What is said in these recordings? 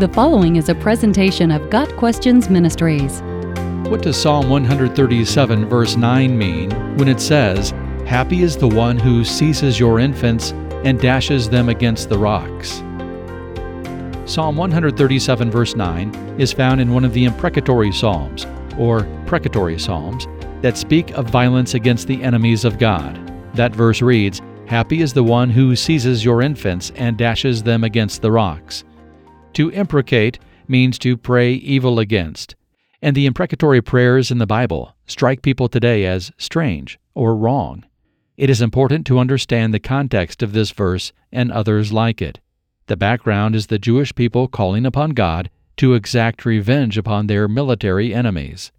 The following is a presentation of Got Questions Ministries. What does Psalm 137, verse 9 mean when it says, Happy is the one who seizes your infants and dashes them against the rocks? Psalm 137, verse 9, is found in one of the imprecatory psalms, or precatory psalms, that speak of violence against the enemies of God. That verse reads, Happy is the one who seizes your infants and dashes them against the rocks. To imprecate means to pray evil against, and the imprecatory prayers in the Bible strike people today as strange or wrong. It is important to understand the context of this verse and others like it. The background is the Jewish people calling upon God to exact revenge upon their military enemies.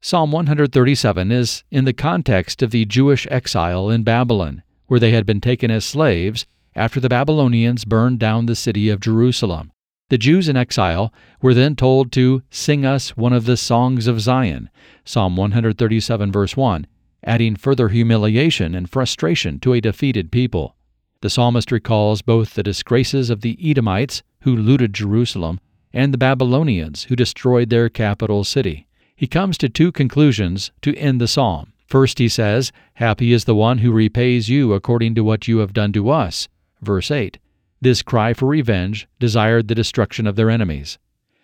Psalm 137 is in the context of the Jewish exile in Babylon, where they had been taken as slaves after the Babylonians burned down the city of Jerusalem. The Jews in exile were then told to sing us one of the songs of Zion, Psalm 137, verse 1, adding further humiliation and frustration to a defeated people. The psalmist recalls both the disgraces of the Edomites, who looted Jerusalem, and the Babylonians, who destroyed their capital city. He comes to two conclusions to end the psalm. First, he says, Happy is the one who repays you according to what you have done to us. Verse 8. This cry for revenge desired the destruction of their enemies.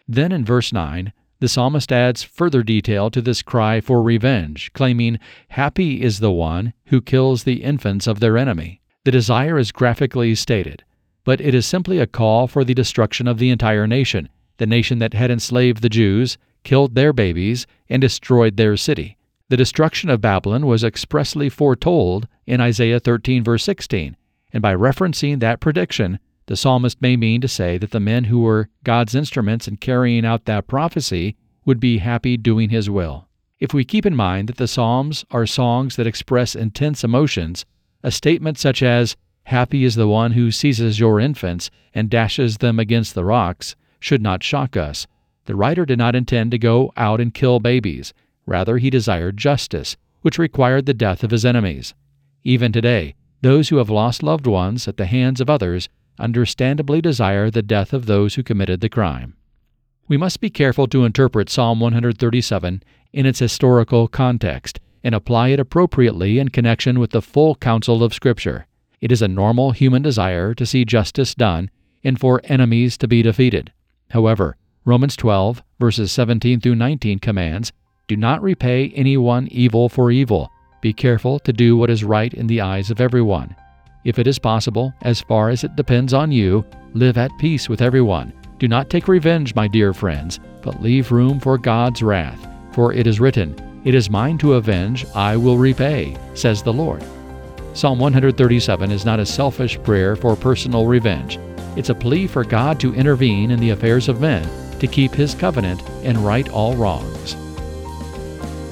Then in verse 9, the psalmist adds further detail to this cry for revenge, claiming, Happy is the one who kills the infants of their enemy. The desire is graphically stated, but it is simply a call for the destruction of the entire nation, the nation that had enslaved the Jews, killed their babies, and destroyed their city. The destruction of Babylon was expressly foretold in Isaiah 13, verse 16, and by referencing that prediction, the psalmist may mean to say that the men who were God's instruments in carrying out that prophecy would be happy doing His will. If we keep in mind that the Psalms are songs that express intense emotions, a statement such as, Happy is the one who seizes your infants and dashes them against the rocks, should not shock us. The writer did not intend to go out and kill babies. Rather, he desired justice, which required the death of his enemies. Even today, those who have lost loved ones at the hands of others understandably desire the death of those who committed the crime. We must be careful to interpret Psalm 137 in its historical context and apply it appropriately in connection with the full counsel of Scripture. It is a normal human desire to see justice done and for enemies to be defeated. However, Romans 12, verses 17 through 19 commands do not repay anyone evil for evil. Be careful to do what is right in the eyes of everyone. If it is possible, as far as it depends on you, live at peace with everyone. Do not take revenge, my dear friends, but leave room for God's wrath. For it is written, It is mine to avenge, I will repay, says the Lord. Psalm 137 is not a selfish prayer for personal revenge. It's a plea for God to intervene in the affairs of men, to keep His covenant, and right all wrongs.